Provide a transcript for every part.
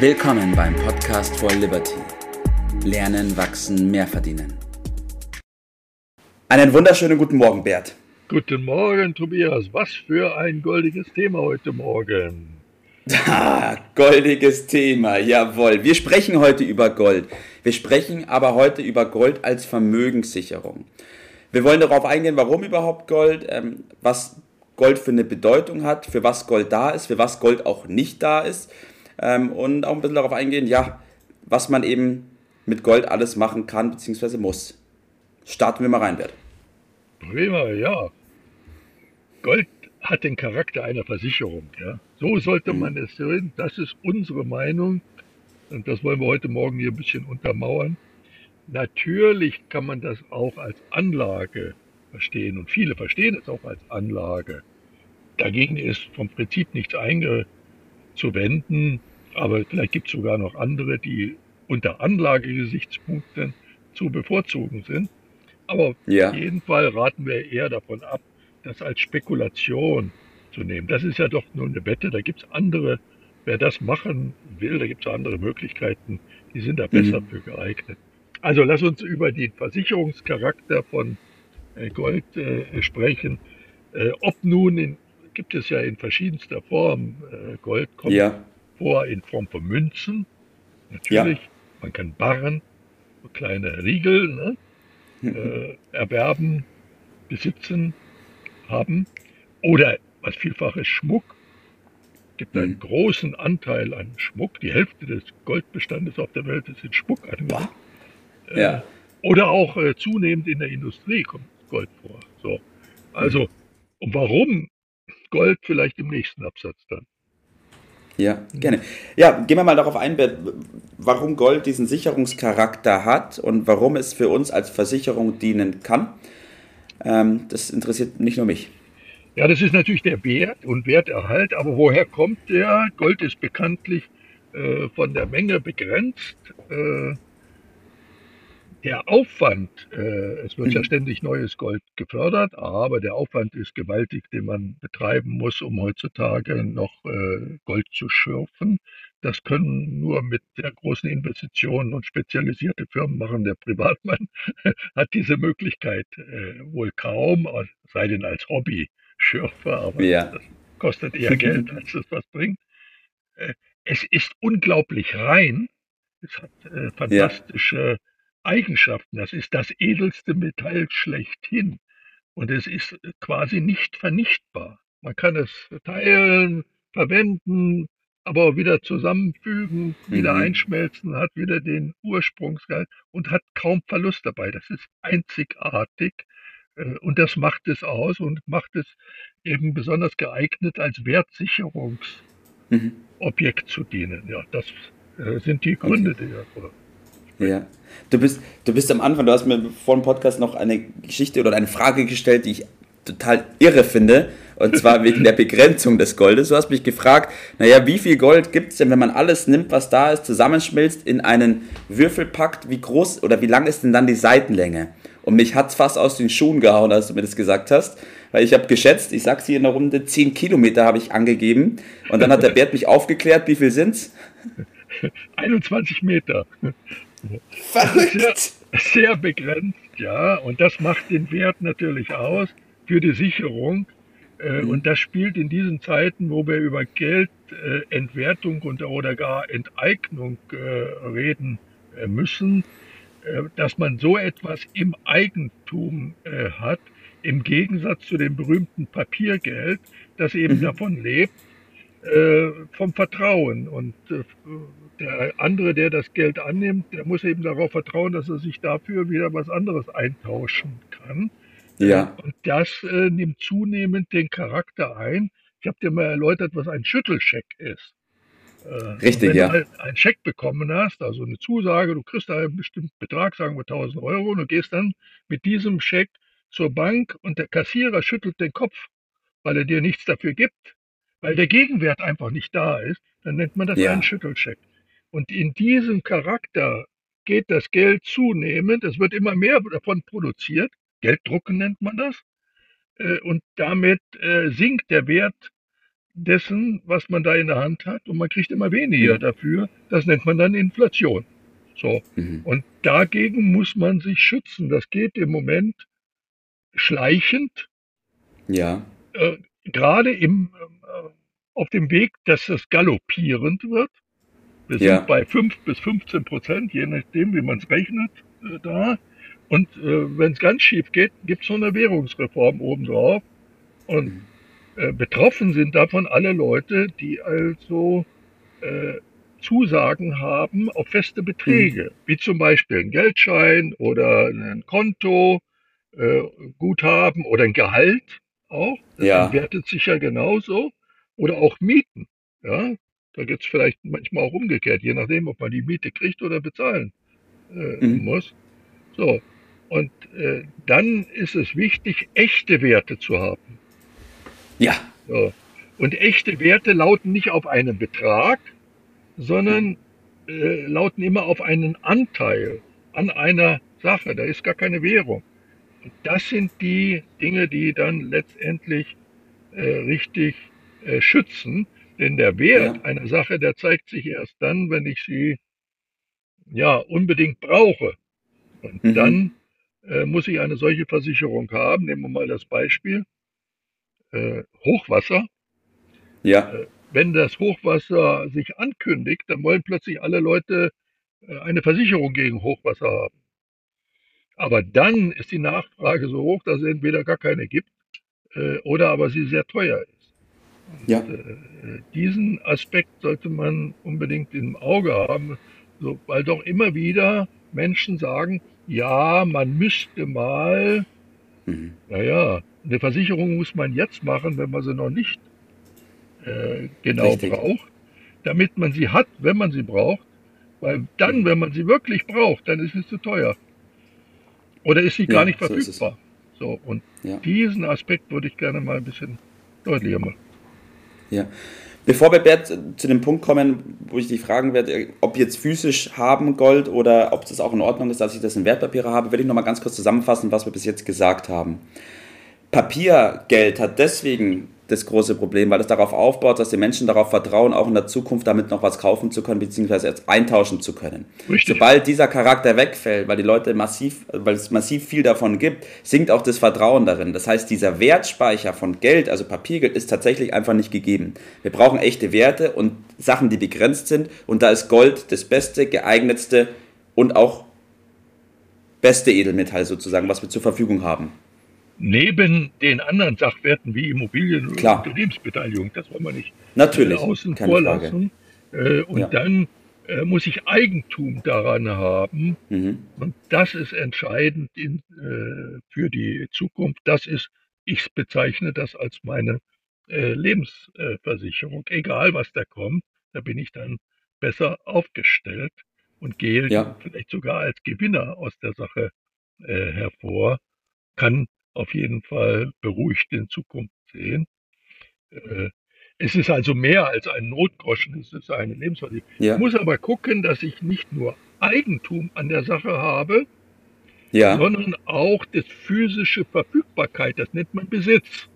Willkommen beim Podcast for Liberty. Lernen, wachsen, mehr verdienen. Einen wunderschönen guten Morgen, Bert. Guten Morgen, Tobias. Was für ein goldiges Thema heute Morgen. Ah, goldiges Thema, jawohl. Wir sprechen heute über Gold. Wir sprechen aber heute über Gold als Vermögenssicherung. Wir wollen darauf eingehen, warum überhaupt Gold, ähm, was Gold für eine Bedeutung hat, für was Gold da ist, für was Gold auch nicht da ist ähm, und auch ein bisschen darauf eingehen, ja, was man eben mit Gold alles machen kann bzw. muss. Starten wir mal rein, Bert. Prima, ja. Gold hat den Charakter einer Versicherung. Ja. So sollte man es sehen. Das ist unsere Meinung. Und das wollen wir heute Morgen hier ein bisschen untermauern. Natürlich kann man das auch als Anlage verstehen. Und viele verstehen es auch als Anlage. Dagegen ist vom Prinzip nichts einzuwenden. Aber vielleicht gibt es sogar noch andere, die unter Anlagegesichtspunkten zu bevorzugen sind. Aber ja. auf jeden Fall raten wir eher davon ab, das als Spekulation zu nehmen. Das ist ja doch nur eine Wette. Da gibt es andere, wer das machen will, da gibt es andere Möglichkeiten, die sind da besser mhm. für geeignet. Also lass uns über den Versicherungscharakter von äh, Gold äh, sprechen. Äh, ob nun in, gibt es ja in verschiedenster Form. Äh, Gold kommt ja. vor in Form von Münzen. Natürlich. Ja. Man kann Barren, kleine Riegel, ne? äh, erwerben, besitzen, haben. Oder was vielfach ist Schmuck. Es gibt einen mhm. großen Anteil an Schmuck. Die Hälfte des Goldbestandes auf der Welt ist in Schmuck angelegt. Äh, ja. Oder auch äh, zunehmend in der Industrie kommt Gold vor. So. Also, und warum Gold vielleicht im nächsten Absatz dann? Ja, gerne. Ja, gehen wir mal darauf ein, warum Gold diesen Sicherungscharakter hat und warum es für uns als Versicherung dienen kann. Ähm, das interessiert nicht nur mich. Ja, das ist natürlich der Wert und Werterhalt, aber woher kommt der? Gold ist bekanntlich äh, von der Menge begrenzt. Äh, der Aufwand, äh, es wird ja mhm. ständig neues Gold gefördert, aber der Aufwand ist gewaltig, den man betreiben muss, um heutzutage noch äh, Gold zu schürfen. Das können nur mit sehr großen Investitionen und spezialisierte Firmen machen. Der Privatmann hat diese Möglichkeit äh, wohl kaum, sei denn als Hobby-Schürfer, aber ja. das kostet eher Geld, als es was bringt. Äh, es ist unglaublich rein. Es hat äh, fantastische Eigenschaften. Das ist das edelste Metall schlechthin. Und es ist quasi nicht vernichtbar. Man kann es teilen, verwenden, aber wieder zusammenfügen, wieder mhm. einschmelzen, hat wieder den Ursprungsgehalt und hat kaum Verlust dabei. Das ist einzigartig äh, und das macht es aus und macht es eben besonders geeignet, als Wertsicherungsobjekt mhm. zu dienen. Ja, das äh, sind die Gründe okay. dafür. Ja. Du bist, du bist am Anfang, du hast mir vor dem Podcast noch eine Geschichte oder eine Frage gestellt, die ich total irre finde. Und zwar wegen der Begrenzung des Goldes. Du hast mich gefragt, naja, wie viel Gold gibt es denn, wenn man alles nimmt, was da ist, zusammenschmilzt, in einen Würfel packt, wie groß oder wie lang ist denn dann die Seitenlänge? Und mich hat es fast aus den Schuhen gehauen, als du mir das gesagt hast. Weil ich habe geschätzt, ich sag's hier in der Runde, 10 Kilometer habe ich angegeben. Und dann hat der Bert mich aufgeklärt, wie viel sind's? 21 Meter. Verrückt. Sehr, sehr begrenzt, ja. Und das macht den Wert natürlich aus für die Sicherung. Äh, mhm. Und das spielt in diesen Zeiten, wo wir über Geldentwertung äh, oder gar Enteignung äh, reden müssen, dass man so etwas im Eigentum hat, im Gegensatz zu dem berühmten Papiergeld, das eben mhm. davon lebt, vom Vertrauen. Und der andere, der das Geld annimmt, der muss eben darauf vertrauen, dass er sich dafür wieder was anderes eintauschen kann. Ja. Und das äh, nimmt zunehmend den Charakter ein. Ich habe dir mal erläutert, was ein Schüttelscheck ist. Äh, Richtig, wenn ja. Wenn du einen Scheck bekommen hast, also eine Zusage, du kriegst einen bestimmten Betrag, sagen wir 1000 Euro, und du gehst dann mit diesem Scheck zur Bank und der Kassierer schüttelt den Kopf, weil er dir nichts dafür gibt, weil der Gegenwert einfach nicht da ist, dann nennt man das ja. einen Schüttelscheck. Und in diesem Charakter geht das Geld zunehmend. Es wird immer mehr davon produziert. Gelddrucken nennt man das. Äh, und damit äh, sinkt der Wert dessen, was man da in der Hand hat und man kriegt immer weniger mhm. dafür. Das nennt man dann Inflation. So. Mhm. Und dagegen muss man sich schützen. Das geht im Moment schleichend. Ja. Äh, gerade im, äh, auf dem Weg, dass es galoppierend wird. Wir ja. sind bei 5 bis 15 Prozent, je nachdem, wie man es rechnet, äh, da. Und äh, wenn es ganz schief geht, gibt es noch eine Währungsreform obendrauf. Und mhm. äh, betroffen sind davon alle Leute, die also äh, Zusagen haben auf feste Beträge, mhm. wie zum Beispiel ein Geldschein oder ein Konto, äh, Guthaben oder ein Gehalt auch. Das ja. wertet sich ja genauso. Oder auch Mieten. Ja, da geht es vielleicht manchmal auch umgekehrt, je nachdem, ob man die Miete kriegt oder bezahlen äh, mhm. muss. So. Und äh, dann ist es wichtig, echte Werte zu haben. Ja. So. Und echte Werte lauten nicht auf einen Betrag, sondern äh, lauten immer auf einen Anteil an einer Sache. Da ist gar keine Währung. Und das sind die Dinge, die dann letztendlich äh, richtig äh, schützen. Denn der Wert ja. einer Sache, der zeigt sich erst dann, wenn ich sie ja unbedingt brauche. Und mhm. dann äh, muss ich eine solche Versicherung haben. Nehmen wir mal das Beispiel äh, Hochwasser. Ja. Äh, wenn das Hochwasser sich ankündigt, dann wollen plötzlich alle Leute äh, eine Versicherung gegen Hochwasser haben. Aber dann ist die Nachfrage so hoch, dass es entweder gar keine gibt äh, oder aber sie sehr teuer ist. Und, ja. Äh, diesen Aspekt sollte man unbedingt im Auge haben, so, weil doch immer wieder Menschen sagen, ja, man müsste mal, mhm. naja, eine Versicherung muss man jetzt machen, wenn man sie noch nicht äh, genau Richtig. braucht, damit man sie hat, wenn man sie braucht. Weil dann, wenn man sie wirklich braucht, dann ist es zu teuer. Oder ist sie ja, gar nicht verfügbar. So, so und ja. diesen Aspekt würde ich gerne mal ein bisschen deutlicher machen. Ja. Bevor wir Bert, zu dem Punkt kommen, wo ich dich fragen werde, ob jetzt physisch haben Gold oder ob das auch in Ordnung ist, dass ich das in Wertpapiere habe, will ich noch mal ganz kurz zusammenfassen, was wir bis jetzt gesagt haben. Papiergeld hat deswegen das große Problem, weil es darauf aufbaut, dass die Menschen darauf vertrauen, auch in der Zukunft damit noch was kaufen zu können, beziehungsweise jetzt eintauschen zu können. Richtig. Sobald dieser Charakter wegfällt, weil die Leute massiv, weil es massiv viel davon gibt, sinkt auch das Vertrauen darin. Das heißt, dieser Wertspeicher von Geld, also Papiergeld, ist tatsächlich einfach nicht gegeben. Wir brauchen echte Werte und Sachen, die begrenzt sind. Und da ist Gold das beste, geeignetste und auch beste Edelmetall sozusagen, was wir zur Verfügung haben neben den anderen Sachwerten wie Immobilien und Unternehmensbeteiligung, das wollen wir nicht Natürlich, außen vor lassen. Äh, und ja. dann äh, muss ich Eigentum daran haben. Mhm. Und das ist entscheidend in, äh, für die Zukunft. Das ist, ich bezeichne das als meine Lebensversicherung. Egal was da kommt, da bin ich dann besser aufgestellt und gehe ja. vielleicht sogar als Gewinner aus der Sache hervor, kann auf jeden Fall beruhigt in Zukunft sehen. Äh, es ist also mehr als ein Notgroschen, es ist eine Lebensversicherung. Ja. Ich muss aber gucken, dass ich nicht nur Eigentum an der Sache habe, ja. sondern auch das physische Verfügbarkeit, das nennt man Besitz.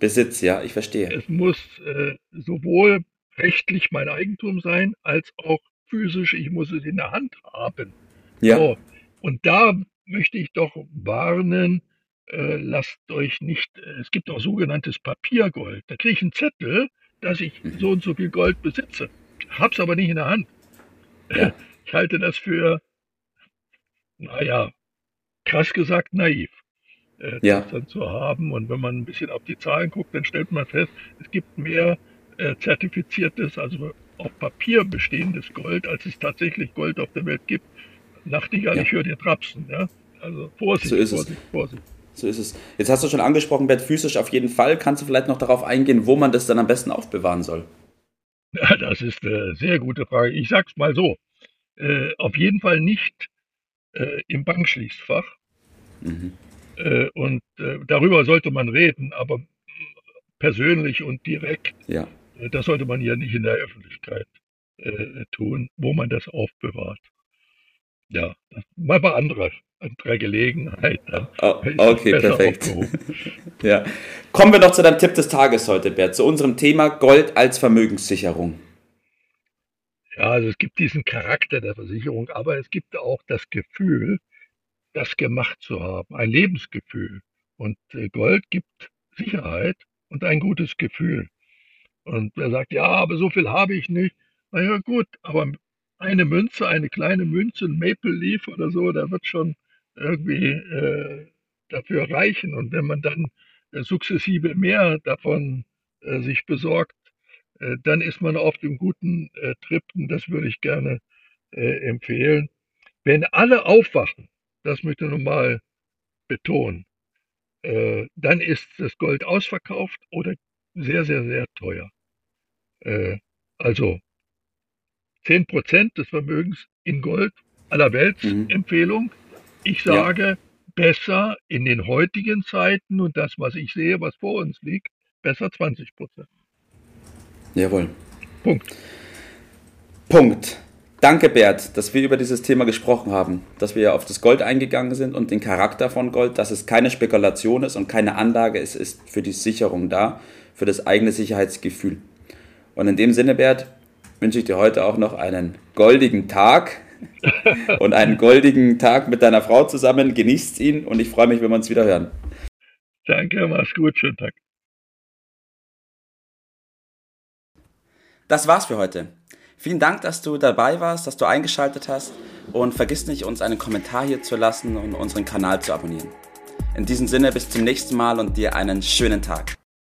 Besitz, ja, ich verstehe. Es muss äh, sowohl rechtlich mein Eigentum sein, als auch physisch, ich muss es in der Hand haben. Ja. So. Und da möchte ich doch warnen, äh, lasst euch nicht, äh, es gibt auch sogenanntes Papiergold. Da kriege ich einen Zettel, dass ich mhm. so und so viel Gold besitze. Hab's aber nicht in der Hand. Ja. Ich halte das für, naja, krass gesagt naiv, äh, ja. das dann zu haben. Und wenn man ein bisschen auf die Zahlen guckt, dann stellt man fest, es gibt mehr äh, zertifiziertes, also auf Papier bestehendes Gold, als es tatsächlich Gold auf der Welt gibt. Nachtigall, ja. ich höre dir trapsen. Ja? Also Vorsicht, so Vorsicht, Vorsicht. So ist es. Jetzt hast du schon angesprochen, Bert, physisch auf jeden Fall. Kannst du vielleicht noch darauf eingehen, wo man das dann am besten aufbewahren soll? Ja, das ist eine sehr gute Frage. Ich sag's mal so. Äh, auf jeden Fall nicht äh, im Bankschließfach. Mhm. Äh, und äh, darüber sollte man reden, aber persönlich und direkt. Ja. Äh, das sollte man ja nicht in der Öffentlichkeit äh, tun, wo man das aufbewahrt. Ja, mal bei anderer anderer Gelegenheit. Oh, okay, perfekt. ja. Kommen wir noch zu deinem Tipp des Tages heute, Bert, zu unserem Thema Gold als Vermögenssicherung. Ja, also es gibt diesen Charakter der Versicherung, aber es gibt auch das Gefühl, das gemacht zu haben, ein Lebensgefühl. Und äh, Gold gibt Sicherheit und ein gutes Gefühl. Und wer sagt, ja, aber so viel habe ich nicht. Na ja, gut, aber eine Münze, eine kleine Münze, ein Maple Leaf oder so, da wird schon irgendwie äh, dafür reichen. Und wenn man dann äh, sukzessive mehr davon äh, sich besorgt, äh, dann ist man auf dem guten äh, Trip. Und das würde ich gerne äh, empfehlen. Wenn alle aufwachen, das möchte ich nochmal betonen, dann ist das Gold ausverkauft oder sehr, sehr, sehr teuer. Also 10% des Vermögens in Gold, aller mhm. Empfehlung. Ich sage, ja. besser in den heutigen Zeiten und das, was ich sehe, was vor uns liegt, besser 20%. Jawohl. Punkt. Punkt. Danke, Bert, dass wir über dieses Thema gesprochen haben, dass wir auf das Gold eingegangen sind und den Charakter von Gold, dass es keine Spekulation ist und keine Anlage, es ist für die Sicherung da, für das eigene Sicherheitsgefühl. Und in dem Sinne, Bert, wünsche ich dir heute auch noch einen goldigen Tag und einen goldigen Tag mit deiner Frau zusammen. Genießt ihn und ich freue mich, wenn wir uns wieder hören. Danke, mach's gut, schönen Tag. Das war's für heute. Vielen Dank, dass du dabei warst, dass du eingeschaltet hast und vergiss nicht, uns einen Kommentar hier zu lassen und unseren Kanal zu abonnieren. In diesem Sinne, bis zum nächsten Mal und dir einen schönen Tag.